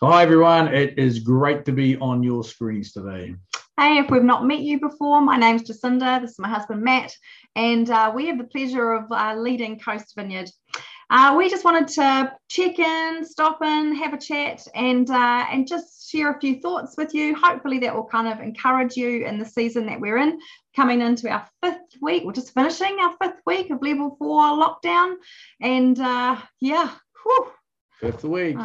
Hi, everyone. It is great to be on your screens today. Hey, if we've not met you before, my name's Jacinda. This is my husband, Matt, and uh, we have the pleasure of uh, leading Coast Vineyard. Uh, we just wanted to check in, stop in, have a chat, and uh, and just share a few thoughts with you. Hopefully, that will kind of encourage you in the season that we're in, coming into our fifth week. We're just finishing our fifth week of level four lockdown, and uh, yeah, whew. Fifth week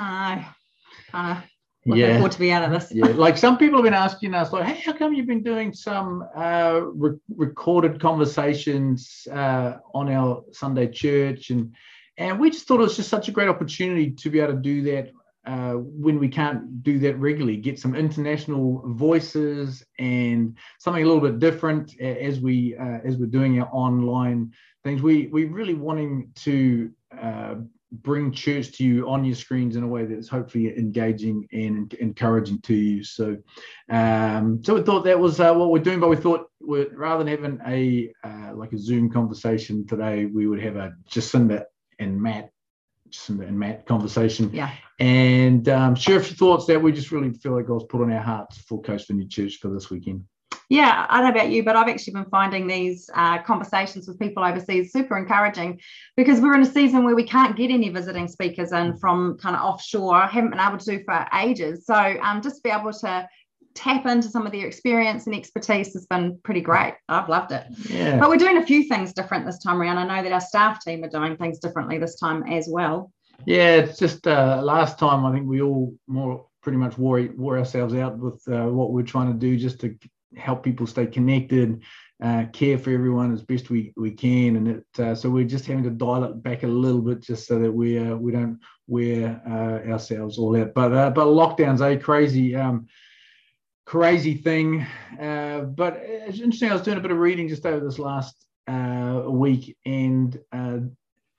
kind of looking yeah. forward to be out of this. yeah, like some people have been asking us, like, hey, how come you've been doing some uh, re- recorded conversations uh, on our Sunday church? And and we just thought it was just such a great opportunity to be able to do that uh, when we can't do that regularly. Get some international voices and something a little bit different as we uh, as we're doing our online things. We we really wanting to uh, bring church to you on your screens in a way that's hopefully engaging and encouraging to you. So, um, so we thought that was uh, what we're doing, but we thought rather than having a uh, like a Zoom conversation today, we would have a Jacinda and Matt, Jacinda and Matt conversation. Yeah. And um, share a few thoughts that we just really feel like God's put on our hearts for Coast Vineyard Church for this weekend. Yeah, I don't know about you, but I've actually been finding these uh, conversations with people overseas super encouraging because we're in a season where we can't get any visiting speakers in from kind of offshore. I haven't been able to do for ages. So um, just to be able to tap into some of their experience and expertise has been pretty great. I've loved it. Yeah. But we're doing a few things different this time around. I know that our staff team are doing things differently this time as well. Yeah, it's just uh, last time I think we all more pretty much wore, wore ourselves out with uh, what we're trying to do just to help people stay connected, uh, care for everyone as best we, we can. And it, uh, so we're just having to dial it back a little bit just so that we uh, we don't wear uh, ourselves all out. But uh, but lockdowns a crazy um, crazy thing. Uh, but it's interesting. I was doing a bit of reading just over this last week, and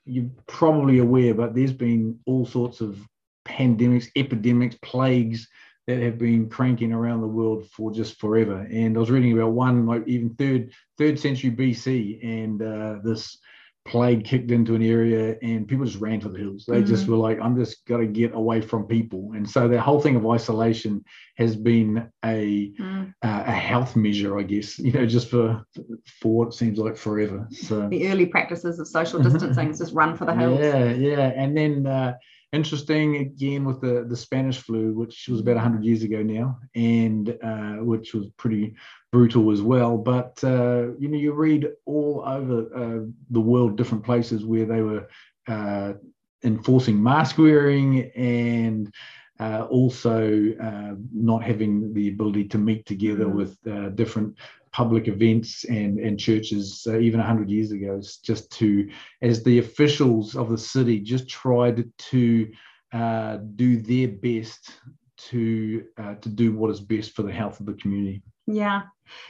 you're probably aware, but there's been all sorts of pandemics, epidemics, plagues that have been cranking around the world for just forever. And I was reading about one, like even third third century BC, and uh, this plague kicked into an area, and people just ran for the hills. They mm-hmm. just were like, "I'm just got to get away from people." And so the whole thing of isolation has been a mm. uh, a health measure, I guess. You know, just for for what seems like forever. So the early practices of social distancing is just run for the hills. Yeah, yeah, and then. Uh, interesting again with the, the Spanish flu, which was about 100 years ago now, and uh, which was pretty brutal as well. But uh, you know, you read all over uh, the world, different places where they were uh, enforcing mask wearing and uh, also uh, not having the ability to meet together mm-hmm. with different public events and, and churches uh, even 100 years ago just to as the officials of the city just tried to uh, do their best to uh, to do what is best for the health of the community. Yeah.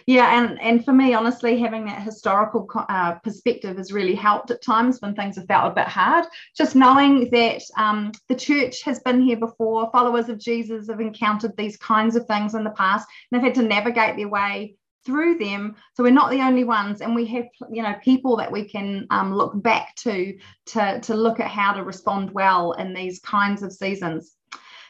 Yeah and and for me honestly having that historical uh, perspective has really helped at times when things have felt a bit hard. Just knowing that um, the church has been here before followers of jesus have encountered these kinds of things in the past and they've had to navigate their way through them. So we're not the only ones and we have you know people that we can um, look back to to to look at how to respond well in these kinds of seasons.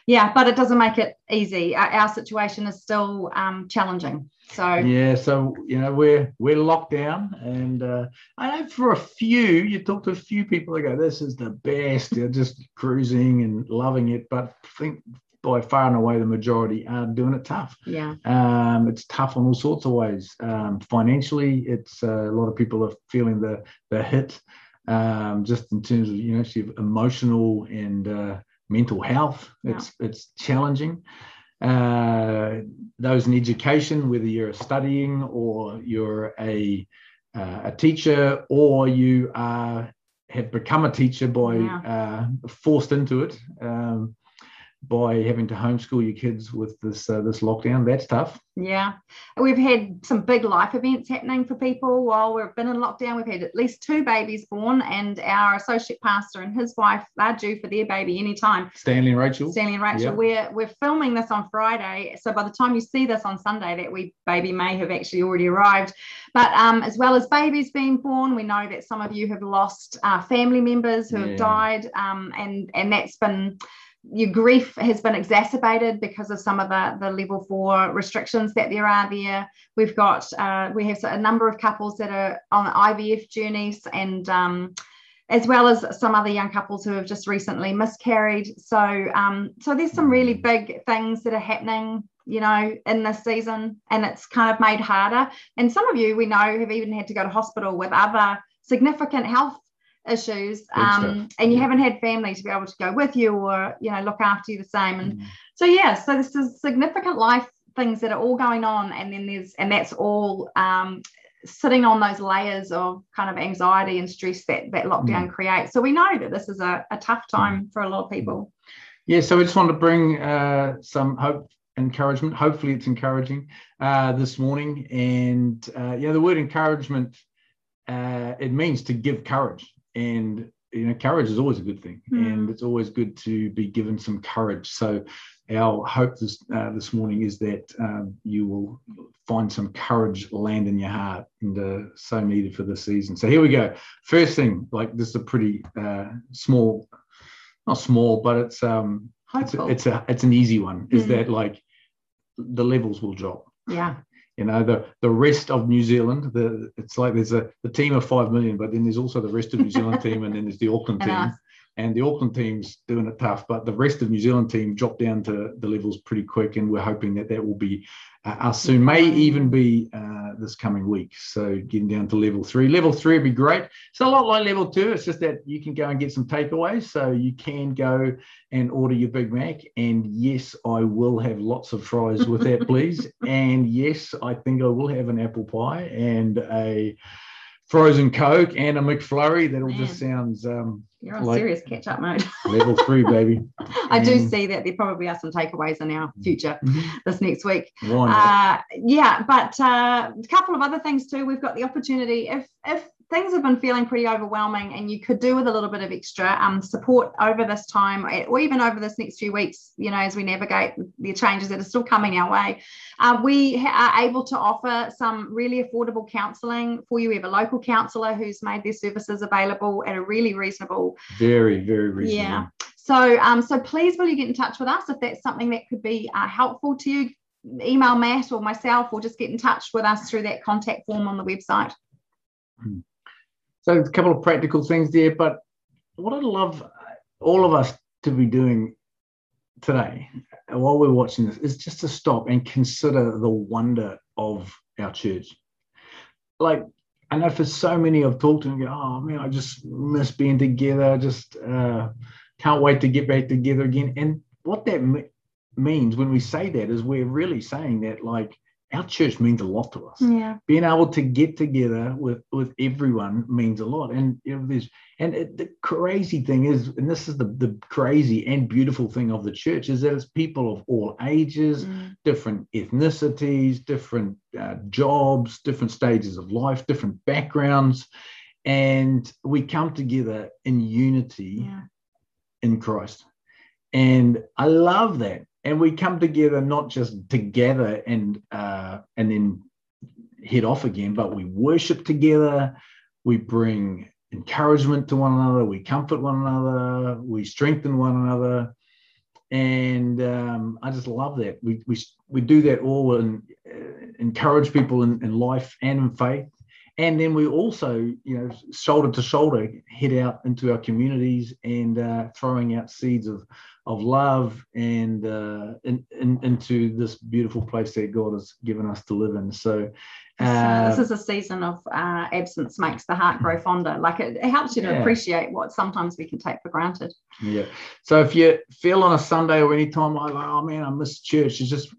Yeah but it doesn't make it easy. Our, our situation is still um, challenging. So yeah so you know we're we're locked down and uh, i know for a few you talk to a few people they go this is the best they're just cruising and loving it but think by far and away the majority are doing it tough. Yeah. Um, it's tough on all sorts of ways. Um, financially, it's uh, a lot of people are feeling the the hit, um, just in terms of you know actually emotional and uh, mental health. It's yeah. it's challenging. Uh, those in education, whether you're studying or you're a uh, a teacher or you are have become a teacher by yeah. Uh, forced into it. Um, by having to homeschool your kids with this uh, this lockdown. That's tough. Yeah, we've had some big life events happening for people while we've been in lockdown. We've had at least two babies born, and our associate pastor and his wife are due for their baby anytime. Stanley and Rachel. Stanley and Rachel. Yep. We're we're filming this on Friday, so by the time you see this on Sunday, that we baby may have actually already arrived. But um, as well as babies being born, we know that some of you have lost uh, family members who yeah. have died, um, and and that's been your grief has been exacerbated because of some of the, the level four restrictions that there are there. We've got, uh, we have a number of couples that are on IVF journeys and um, as well as some other young couples who have just recently miscarried. So, um, so there's some really big things that are happening, you know, in this season, and it's kind of made harder. And some of you we know have even had to go to hospital with other significant health issues um, and you yeah. haven't had family to be able to go with you or you know look after you the same and mm. so yeah so this is significant life things that are all going on and then there's and that's all um, sitting on those layers of kind of anxiety and stress that that lockdown mm. creates so we know that this is a, a tough mm. time mm. for a lot of people yeah so we just want to bring uh, some hope encouragement hopefully it's encouraging uh, this morning and uh, yeah the word encouragement uh, it means to give courage and you know courage is always a good thing mm. and it's always good to be given some courage. So our hope this uh, this morning is that um, you will find some courage land in your heart and uh, so needed for this season. So here we go. First thing like this is a pretty uh, small not small but it's um it's a, it's a it's an easy one is mm. that like the levels will drop. Yeah you know the the rest of New Zealand. The it's like there's a the team of five million, but then there's also the rest of New Zealand team, and then there's the Auckland team and the Auckland team's doing it tough, but the rest of New Zealand team dropped down to the levels pretty quick, and we're hoping that that will be uh, us soon. May even be uh, this coming week. So getting down to level three. Level three would be great. It's a lot like level two. It's just that you can go and get some takeaways, so you can go and order your Big Mac. And yes, I will have lots of fries with that, please. and yes, I think I will have an apple pie and a frozen Coke and a McFlurry. That all just sounds. Um, You're on like serious catch up mode. level three, baby. I do um, see that there probably are some takeaways in our future mm-hmm. this next week. Uh, yeah, but uh, a couple of other things too. We've got the opportunity if if things have been feeling pretty overwhelming and you could do with a little bit of extra um, support over this time or even over this next few weeks you know as we navigate the changes that are still coming our way. Uh, we are able to offer some really affordable counselling for you. We have a local counsellor who's made their services available at a really reasonable very very reasonable. Yeah. So um, so please will you get in touch with us if that's something that could be uh, helpful to you. Email matt or myself or just get in touch with us through that contact form on the website. Hmm. So a couple of practical things there, but what I'd love all of us to be doing today while we're watching this is just to stop and consider the wonder of our church. Like I know for so many I've talked to and go, oh man, I just miss being together. Just uh, can't wait to get back together again. And what that me- means when we say that is we're really saying that like our church means a lot to us. Yeah. Being able to get together with with everyone means a lot. And you know, there's and it, the crazy thing is, and this is the the crazy and beautiful thing of the church is that it's people of all ages, mm. different ethnicities, different uh, jobs, different stages of life, different backgrounds, and we come together in unity yeah. in Christ. And I love that and we come together not just together and uh, and then head off again, but we worship together. We bring encouragement to one another. We comfort one another. We strengthen one another, and um, I just love that. We we we do that all and uh, encourage people in, in life and in faith. And then we also, you know, shoulder to shoulder, head out into our communities and uh, throwing out seeds of of love and uh, in, in, into this beautiful place that God has given us to live in. So, uh, so this is a season of uh, absence makes the heart grow fonder. Like it, it helps you to yeah. appreciate what sometimes we can take for granted. Yeah. So if you feel on a Sunday or any time like, oh man, I miss church, it's just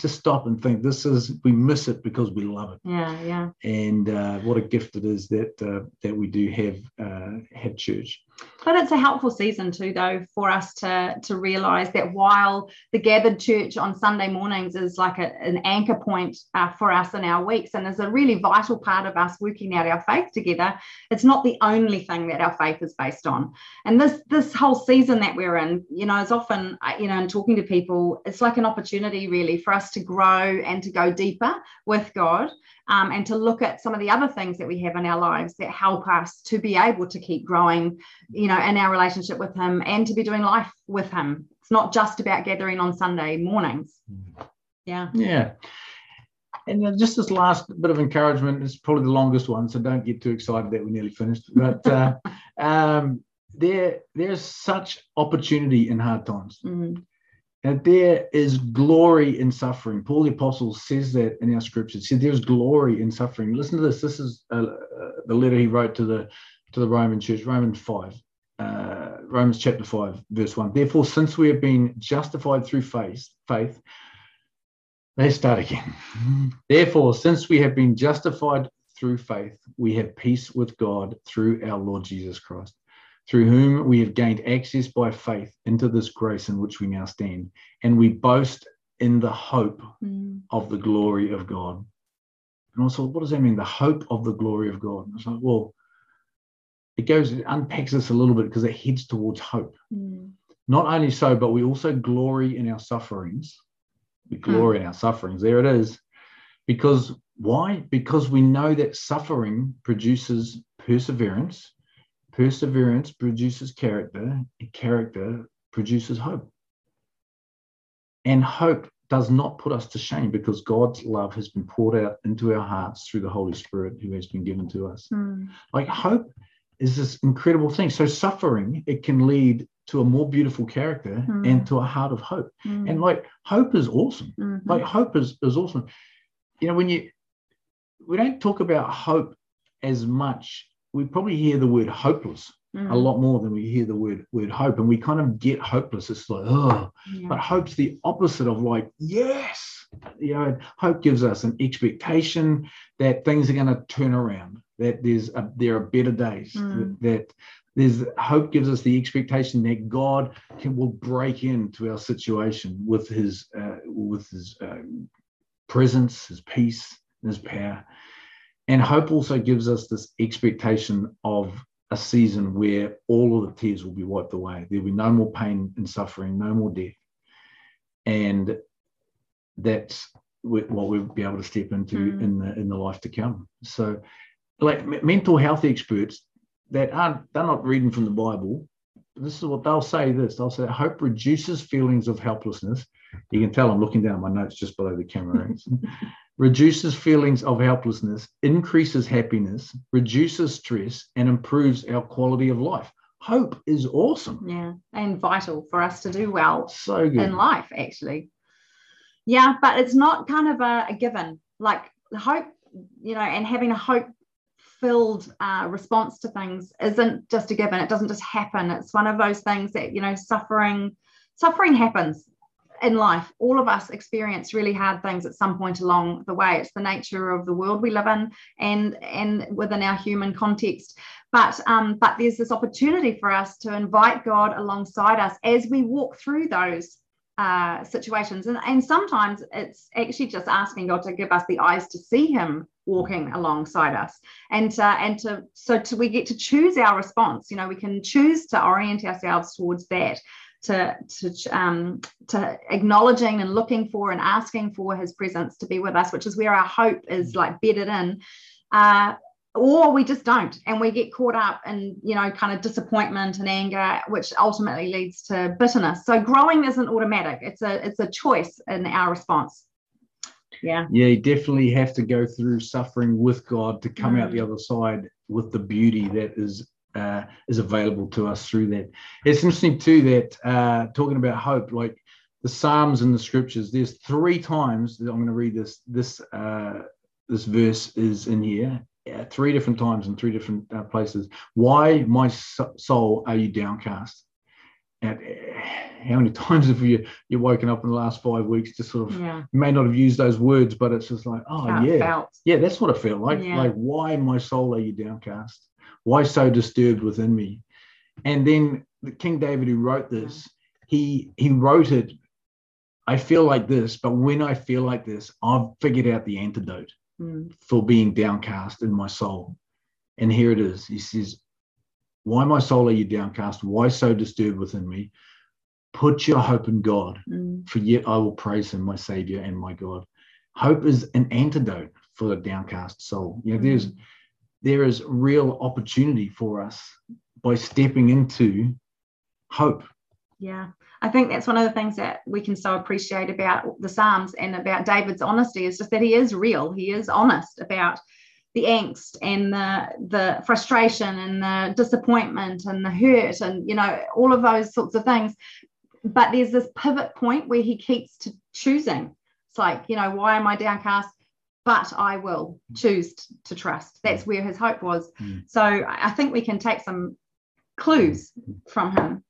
just stop and think this is we miss it because we love it. Yeah yeah. And uh, what a gift it is that uh, that we do have uh, have church but it's a helpful season too though for us to to realize that while the gathered church on sunday mornings is like a, an anchor point uh, for us in our weeks and is a really vital part of us working out our faith together it's not the only thing that our faith is based on. And this this whole season that we're in you know is often uh, you know in talking to people it's like an opportunity really for us to grow and to go deeper with god um, and to look at some of the other things that we have in our lives that help us to be able to keep growing, you know, in our relationship with Him and to be doing life with Him. It's not just about gathering on Sunday mornings. Yeah. Yeah. And just this last bit of encouragement is probably the longest one, so don't get too excited that we're nearly finished. But uh, um, there, there's such opportunity in hard times. Mm. And there is glory in suffering. Paul the Apostle says that in our scriptures. He said there's glory in suffering. Listen to this. This is uh, uh, the letter he wrote to the to the Roman church, Romans 5, uh, Romans chapter 5, verse 1. Therefore, since we have been justified through faith, faith, let's start again. Therefore, since we have been justified through faith, we have peace with God through our Lord Jesus Christ through whom we have gained access by faith into this grace in which we now stand. And we boast in the hope Mm. of the glory of God. And also, what does that mean? The hope of the glory of God. It's like, well, it goes, it unpacks us a little bit because it heads towards hope. Mm. Not only so, but we also glory in our sufferings. We glory in our sufferings. There it is. Because why? Because we know that suffering produces perseverance, perseverance produces character, and character produces hope. And hope does not put us to shame because God's love has been poured out into our hearts through the Holy Spirit who has been given to us. Mm. Like hope is this incredible thing. So suffering, it can lead to a more beautiful character Hmm. and to a heart of hope. Mm. And like hope is awesome. Mhm. Like hope is, is awesome. You know, when you we don't talk about hope as much, we probably hear the word hopeless Mm. a lot more than we hear the word word hope. And we kind of get hopeless. It's like, oh, Yeah. but hope's the opposite of like, yes. You know, hope gives us an expectation that things are going to turn around, that there's a, there are better days, Mm. that, that there's hope gives us the expectation that God can will break into our situation with his uh, with his uh, presence, his peace, and his power. And hope also gives us this expectation of a season where all of the tears will be wiped away. There'll be no more pain and suffering, no more death. And that's what we'll be able to step into Mm. in the in the life to come. So, like me- mental health experts that aren't they're not reading from the Bible. This is what they'll say. This they'll say hope reduces feelings of helplessness. You can tell I'm looking down at my notes just below the camera. reduces feelings of helplessness, increases happiness, reduces stress, and improves our quality of life. Hope is awesome. yeah. And vital for us to do well So good. in life actually yeah but it's not kind of a, a given like hope you know and having a hope filled uh, response to things isn't just a given. It doesn't just happen. It's one of those things that you know suffering suffering happens in life. All of us experience really hard things at some point along the way. It's the nature of the world we live in and and within our human context. But um but there's this opportunity for us to invite god alongside us as we walk through those uh, situations. And, and sometimes it's actually just asking God to give us the eyes to see Him walking alongside us, and uh, and to so to we get to choose our response. You know, we can choose to orient ourselves towards that. To, to um to acknowledging and looking for and asking for his presence to be with us which is where our hope is like bedded in uh or we just don't and we get caught up in you know kind of disappointment and anger which ultimately leads to bitterness so growing isn't automatic it's a it's a choice in our response yeah Yeah, you definitely have to go through suffering with God to come out Mm. the other side with the beauty that is uh, is available to us through that. It's interesting too that uh, talking about hope, like the Psalms and the Scriptures, there's three times that I'm going to read this. This uh, this verse is in here, three different times in three different uh, places. Why, my so- soul, are you downcast? And uh, how many times have you you woken up in the last five weeks to sort of yeah you may not have used those words, but it's just like, oh how yeah, felt. yeah, that's what it felt like. Yeah. Like, why, my soul, are you downcast? Why so disturbed within me? And then the King David, who wrote this, he he wrote it. I feel like this, but when I feel like this, I've figured out the antidote Mm. for being downcast in my soul. And here it is. He says, Why, my soul, are you downcast? Why so disturbed within me? Put your hope in God, Mm. for yet I will praise him, my Savior and my God. Hope is an antidote for the downcast soul. You know, there's there is real opportunity for us by stepping into hope. Yeah, I think that's one of the things that we can so appreciate about the Psalms and about David's honesty is just that he is real. He is honest about the angst and the the frustration and the disappointment and the hurt and you know all of those sorts of things. But there's this pivot point where he keeps to choosing. It's like you know why am I downcast? But I will mm. choose to trust. That's mm. where his hope was. Mm. So I I think we can take some clues mm. from him.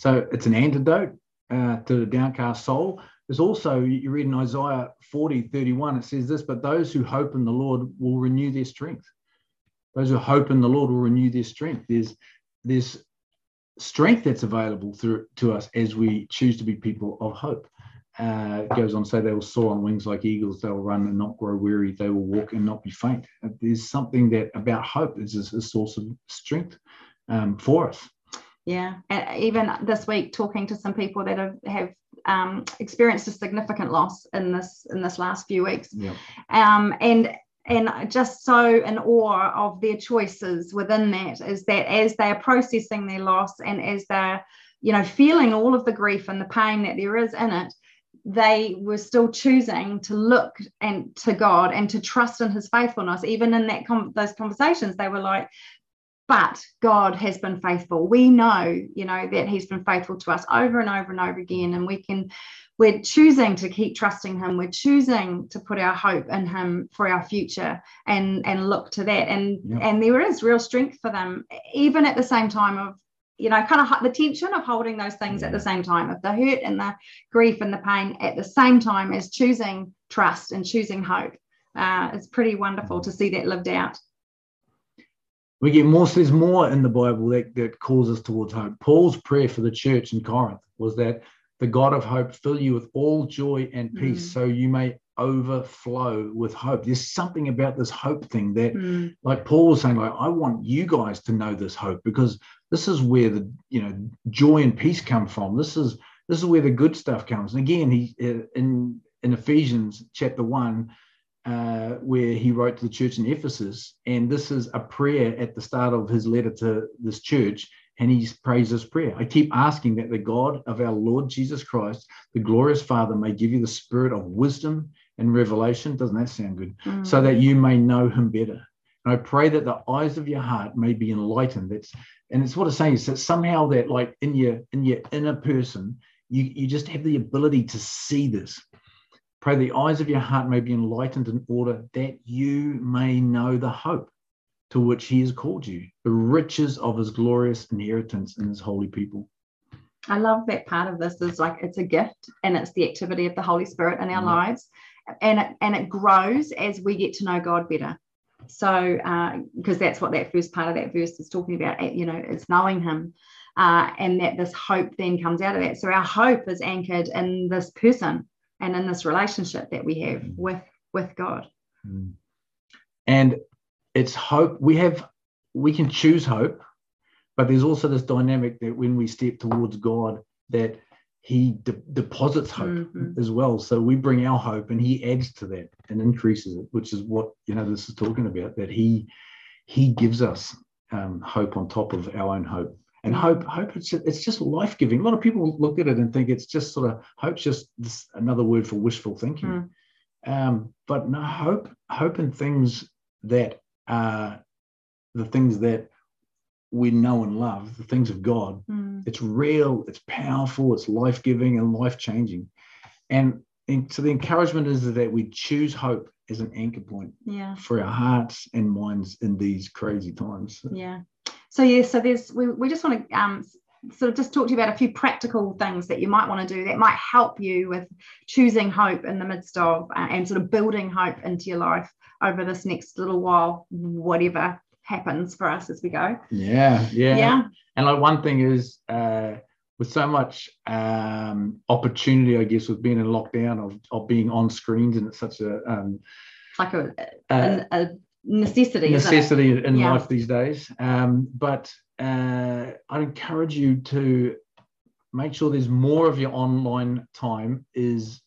So it's an antidote uh, to the downcast soul. There's also, you read in Isaiah 40, 31, it says this, but those who hope in the Lord will renew their strength. Those who hope in the Lord will renew their strength. There's, there's strength that's available through to us as we choose to be people of hope. Uh, it goes on to say they will soar on wings like eagles, they will run and not grow weary, they will walk and not be faint. There's something that about hope is a, a source of strength um, for us. Yeah, and even this week, talking to some people that have, have um, experienced a significant loss in this in this last few weeks, Yeah. um, and and just so in awe of their choices within that is that as they are processing their loss and as they're you know feeling all of the grief and the pain that there is in it they were still choosing to look and to God and to trust in his faithfulness even in that com- those conversations they were like but God has been faithful. We know, you know, that He's been faithful to us over and over and over again, and we can, we're choosing to keep trusting Him. We're choosing to put our hope in Him for our future, and and look to that. And Yeah. and there is real strength for them, even at the same time of, you know, kind of the tension of holding those things at the same time, of the hurt and the grief and the pain at the same time as choosing trust and choosing hope. Uh, it's pretty wonderful to see that lived out. We get more there's more in the bible that, that calls us towards hope. Paul's prayer for the church in corinth was that the god of hope fill you with all joy and peace Mm. so you may overflow with hope. There's something about this hope thing that Mm, like paul was saying like i want you guys to know this hope because this is where the you know joy and peace come from. This is this is where the good stuff comes. And again he uh, in in ephesians chapter 1 uh, where he wrote to the church in ephesus and this is a prayer at the start of his letter to this church and he prays this prayer i keep asking that the god of our lord jesus christ the glorious father may give you the spirit of wisdom and revelation doesn't that sound good mm. so that you may know him better. And I pray that the eyes of your heart may be enlightened. That's and it's what it's saying is that somehow that like in your in your inner person, you, you just have the ability to see this. Pray the eyes of your heart may be enlightened in order that you may know the hope to which he has called you, the riches of his glorious inheritance in his holy people. I love that part of this is like it's a gift and it's the activity of the Holy Spirit in our Mhm. lives, and it, and it grows as we get to know God better. So because that's what that first part of that verse is talking about, eh, you know, it's knowing Him, uh, and that this hope then comes out of that. So our hope is anchored in this person and in this relationship that we have Mhm. with with God. Mm. And it's hope. We have, we can choose hope, but there's also this dynamic that when we step towards God, that He de- deposits hope Mhm. as well. So we bring our hope, and He adds to that and increases it, which is what you know this is talking about. That He He gives us um, hope on top of our own hope. And hope, hope, it's just, it's just life giving. A lot of people look at it and think it's just sort of hope's just this, another word for wishful thinking. Mm. Um, but no, hope, hope in things that are the things that we know and love, the things of God. Mm. It's real, it's powerful, it's life giving and life changing. And, and so the encouragement is that we choose hope as an anchor point Yeah. for our hearts and minds in these crazy times. Yeah. So yeah, so there's we, we just want to um sort of just talk to you about a few practical things that you might want to do that might help you with choosing hope in the midst of uh, and sort of building hope into your life over this next little while, whatever happens for us as we go. Yeah, yeah. Yeah. And like one thing is uh, with so much um, opportunity, I guess, with being in lockdown of, of being on screens, and it's such a um, like a, uh, a, a necessity. necessity in Yeah. life these days. Um, but uh, I'd encourage you to make sure there's more of your online time is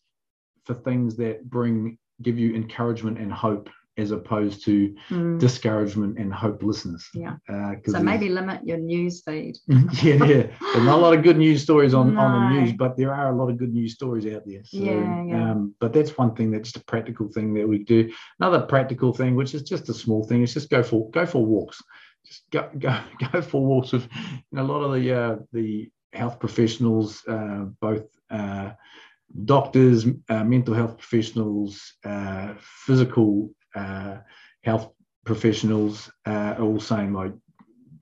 for things that bring give you encouragement and hope as opposed to Mm. discouragement and hopelessness. Yeah. Uh, So maybe limit your news feed. yeah, yeah. There's not a lot of good news stories on, on the news, but there are a lot of good news stories out there. So, Yeah, yeah. Um, but that's one thing that's just a practical thing that we do. Another practical thing, which is just a small thing, is just go for go for walks. Just go go go for walks with you know, a lot of the uh, the health professionals, uh, both uh, doctors, uh, mental health professionals, uh, physical uh, health professionals, uh, are all saying like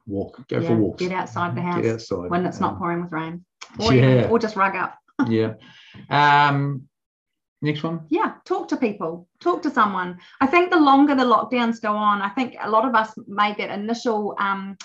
walk, go for walks. Get outside the house Get outside when it's not pouring with rain. Or, yeah. even- or just rug up. yeah. Um, next one. Yeah, talk to people, talk to someone. I think the longer the lockdowns go on, I think a lot of us made that initial um,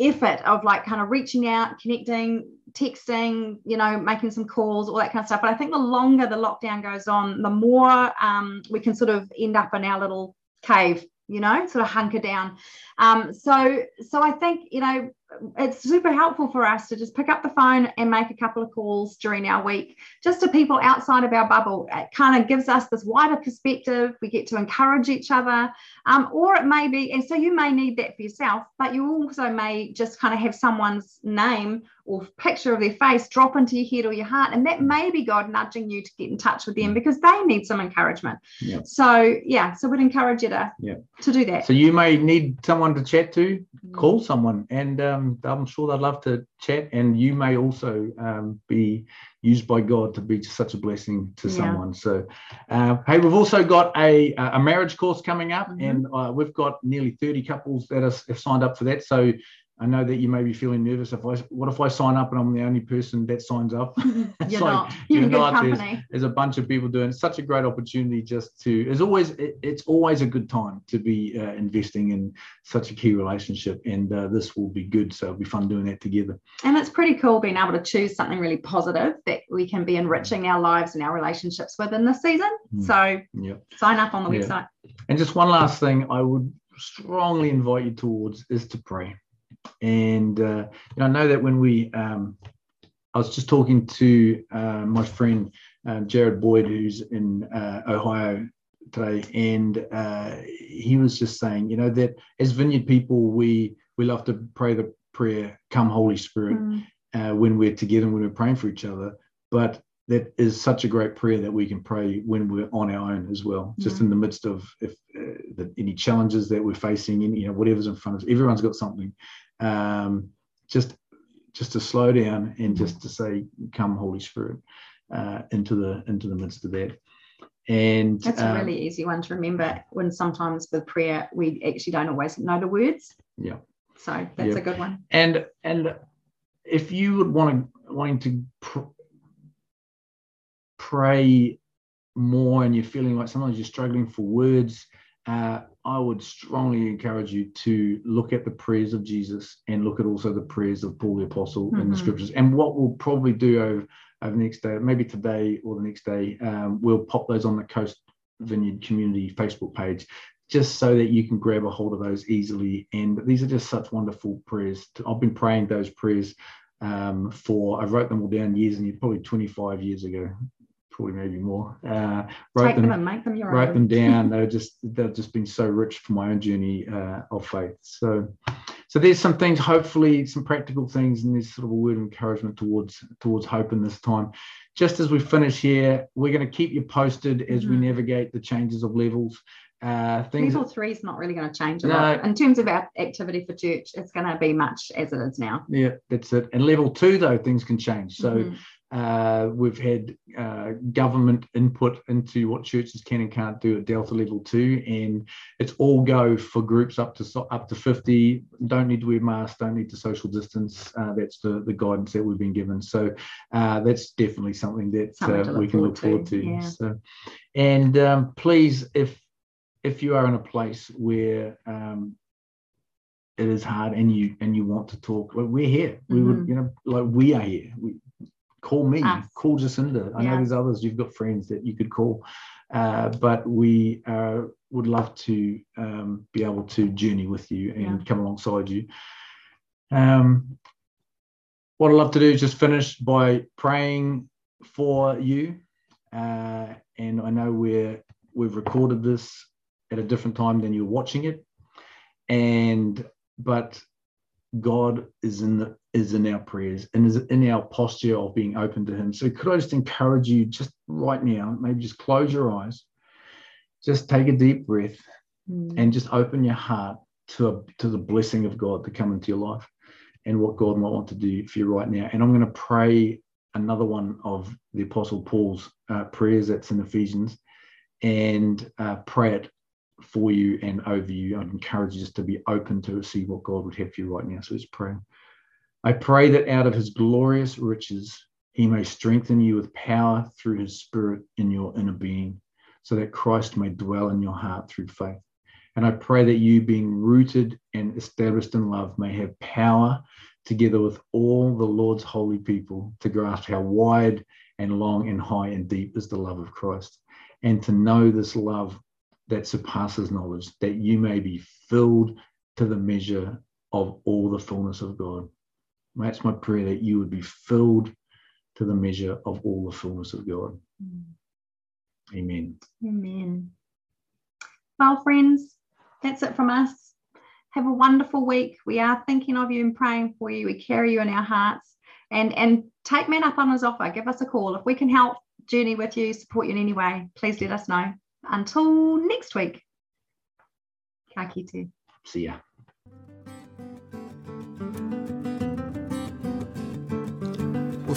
effort of like kind of reaching out, connecting, texting, you know, making some calls, all that kind of stuff. But I think the longer the lockdown goes on, the more um, we can sort of end up in our little cave, you know, sort of hunker down. Um, so, so I think you know it's super helpful for us to just pick up the phone and make a couple of calls during our week just to people outside of our bubble. It kind of gives us this wider perspective. We get to encourage each other. Um, or it may be, and so you may need that for yourself, but you also may just kind of have someone's name or picture of their face drop into your head or your heart. And that may be God nudging you to get in touch with them because they need some encouragement. Yeah. So, yeah, so we'd encourage you to, Yeah. to do that. So you may need someone to chat to. Mm. Call someone, and um, I'm sure they'd love to chat. And you may also um, be used by God to be such a blessing to Yeah. someone. So, uh, hey, we've also got a a marriage course coming up, Mhm. and uh, we've got nearly 30 couples that are, have signed up for that. So. I know that you may be feeling nervous. If I, what if I sign up and I'm the only person that signs up? It's You're like, not. You're, you're not, there's- company. there's a bunch of people doing such a great opportunity just to there's always it, it's always a good time to be uh, investing in such a key relationship and uh, this will be good so it'll be fun doing that together And it's pretty cool being able to choose something really positive that we can be enriching our lives and our relationships with in this season. Mm. So yeah sign up on the Yeah. website. and just one last thing i would strongly invite you towards is to pray and uh, you know, i know that when we um, i was just talking to uh, my friend um, jared boyd who's in uh, ohio today and uh, he was just saying you know that as vineyard people we we love to pray the prayer come holy spirit Mm. uh, when we're together and when we're praying for each other but that is such a great prayer that we can pray when we're on our own as well just Yeah. in the midst of if uh, the, any challenges that we're facing any you know whatever's in front of us everyone's got something um, just just to slow down and just to say come holy spirit uh, into the into the midst of that and That's a um, really easy one to remember when sometimes with prayer we actually don't always know the words. yeah So that's Yeah. a good one. and and if you would want to wanting to pr- pray more and you're feeling like sometimes you're struggling for words uh, i would strongly encourage you to look at the prayers of jesus and look at also the prayers of paul the apostle in the Mhm. scriptures and what we'll probably do over, over the next day maybe today or the next day um, we'll pop those on the coast vineyard community facebook page just so that you can grab a hold of those easily. And these are just such wonderful prayers. I've been praying those prayers um, for, I wrote them all down years and years, probably 25 years ago, probably maybe more. Uh, wrote Take them, and make them your wrote own. them down. They're just they've just been so rich for my own journey uh, of faith. So, so there's some things, hopefully, some practical things, and there's sort of a word of encouragement towards towards hope in this time. Just as we finish here, we're going to keep you posted as we Mhm. navigate the changes of levels. Uh, things Level three is not really going to change a No. lot. In terms of our activity for church, it's going to be much as it is now. Yeah, that's it. And level two, though, things can change. So Mhm. Uh, we've had uh, government input into what churches can and can't do at Delta level two, and it's all go for groups up to up to fifty. Don't need to wear masks. Don't need to social distance. Uh, that's the the guidance that we've been given. So uh, that's definitely something that Something uh, we can look forward forward to, to. yeah. So, and um, please, if if you are in a place where um, it is hard and you and you want to talk, well, we're here. We mm-hmm. would, you know, like we are here. We, call me, Us. call Jacinda. I yeah. know there's others. You've got friends that you could call, uh, but we uh, would love to um, be able to journey with you and yeah. come alongside you. Um, what I'd love to do is just finish by praying for you. Uh, and I know we're we've recorded this at a different time than you're watching it, and but God is in the is in our prayers and is in our posture of being open to Him. So could I just encourage you just right now, maybe just close your eyes, just take a deep breath, mm. and just open your heart to a, to the blessing of God to come into your life and what God might want to do for you right now. And I'm going to pray another one of the Apostle Paul's uh, prayers that's in Ephesians and uh, pray it for you and over you. I'd encourage you just to be open to receive what God would have for you right now. So let's pray. I pray that out of his glorious riches, he may strengthen you with power through his spirit in your inner being, so that Christ may dwell in your heart through faith. And I pray that you, being rooted and established in love, may have power together with all the Lord's holy people to grasp how wide and long and high and deep is the love of Christ, and to know this love that surpasses knowledge, that you may be filled to the measure of all the fullness of God. That's my prayer that you would be filled to the measure of all the fullness of God. Amen. Amen. Well, friends, that's it from us. Have a wonderful week. We are thinking of you and praying for you. We carry you in our hearts. And and take Matt up on his offer. Give us a call. If we can help journey with you, support you in any way, please let us know. Until next week. Ka kite. See ya.